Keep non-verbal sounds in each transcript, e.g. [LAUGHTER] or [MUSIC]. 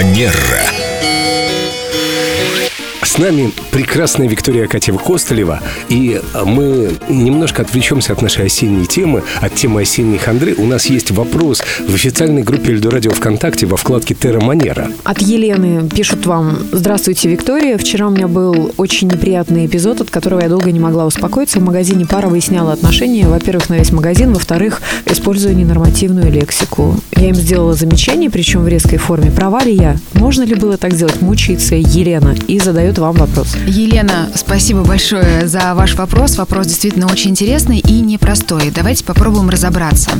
Манера. С нами прекрасная Виктория Акатьева Костолева, и мы немножко отвлечемся от нашей осенней темы, от темы осенней хандры. У нас есть вопрос в официальной группе Эльдорадио ВКонтакте во вкладке «Терра Манера». От Елены пишут вам «Здравствуйте, Виктория. Вчера у меня был очень неприятный эпизод, от которого я долго не могла успокоиться. В магазине пара выясняла отношения, во-первых, на весь магазин, во-вторых, используя ненормативную лексику. Я им сделала замечание, причем в резкой форме. Права ли я? Можно ли было так сделать? Мучается Елена и задает вам вопрос. Елена, спасибо большое за ваш вопрос. Вопрос действительно очень интересный и непростой. Давайте попробуем разобраться.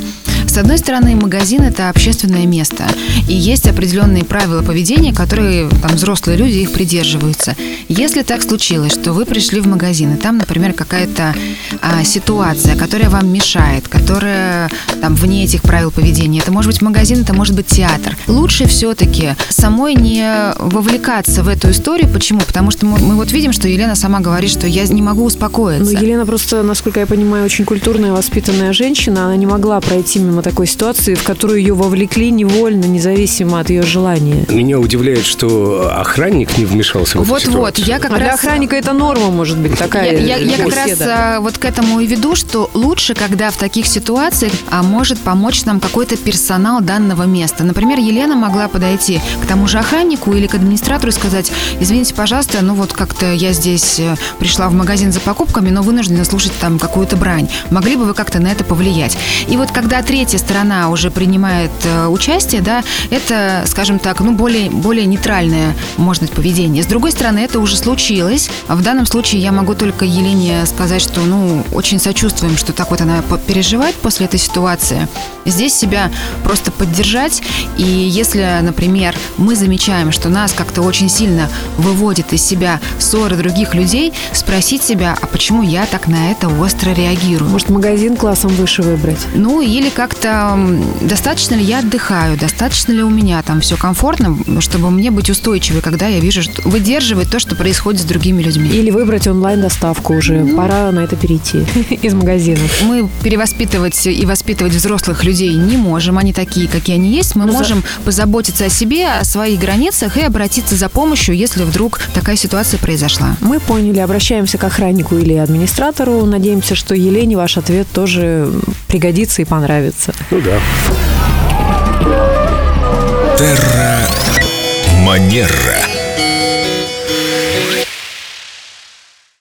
С одной стороны, магазин – это общественное место, и есть определенные правила поведения, которые там взрослые люди их придерживаются. Если так случилось, что вы пришли в магазин, и там, например, какая-то а, ситуация, которая вам мешает, которая там вне этих правил поведения, это может быть магазин, это может быть театр. Лучше все-таки самой не вовлекаться в эту историю. Почему? Потому что мы, мы вот видим, что Елена сама говорит, что я не могу успокоиться. Ну, Елена просто, насколько я понимаю, очень культурная, воспитанная женщина. Она не могла пройти мимо такой ситуации, в которую ее вовлекли невольно, независимо от ее желания. Меня удивляет, что охранник не вмешался в эту Вот-вот, ситуацию. я как а для раз... охранника это норма, может быть, такая. Я, я- я как раз а, вот к этому и веду, что лучше, когда в таких ситуациях а, может помочь нам какой-то персонал данного места. Например, Елена могла подойти к тому же охраннику или к администратору и сказать, извините, пожалуйста, ну вот как-то я здесь э, пришла в магазин за покупками, но вынуждена слушать там какую-то брань. Могли бы вы как-то на это повлиять? И вот когда третья сторона уже принимает э, участие, да, это, скажем так, ну более, более нейтральное, может быть, поведение. С другой стороны, это уже случилось. А В данном случае я могу только Елене сказать, что, ну, очень сочувствуем, что так вот она переживает после этой ситуации. Здесь себя просто поддержать. И если, например, мы замечаем, что нас как-то очень сильно выводит из себя ссоры других людей, спросить себя, а почему я так на это остро реагирую? Может, магазин классом выше выбрать? Ну, или как-то достаточно ли я отдыхаю, достаточно ли у меня там все комфортно, чтобы мне быть устойчивой, когда я вижу, что выдерживать то, что происходит с другими людьми. Или выбрать онлайн-доставку уже. Пора на это перейти [LAUGHS] из магазинов. Мы перевоспитывать и воспитывать взрослых людей не можем, они такие, какие они есть. Мы Ну, за- можем позаботиться о себе, о своих границах и обратиться за помощью, если вдруг такая ситуация произошла. Мы поняли, обращаемся к охраннику или администратору. Надеемся, что Елене ваш ответ тоже пригодится и понравится. Ну да. Терра Манера.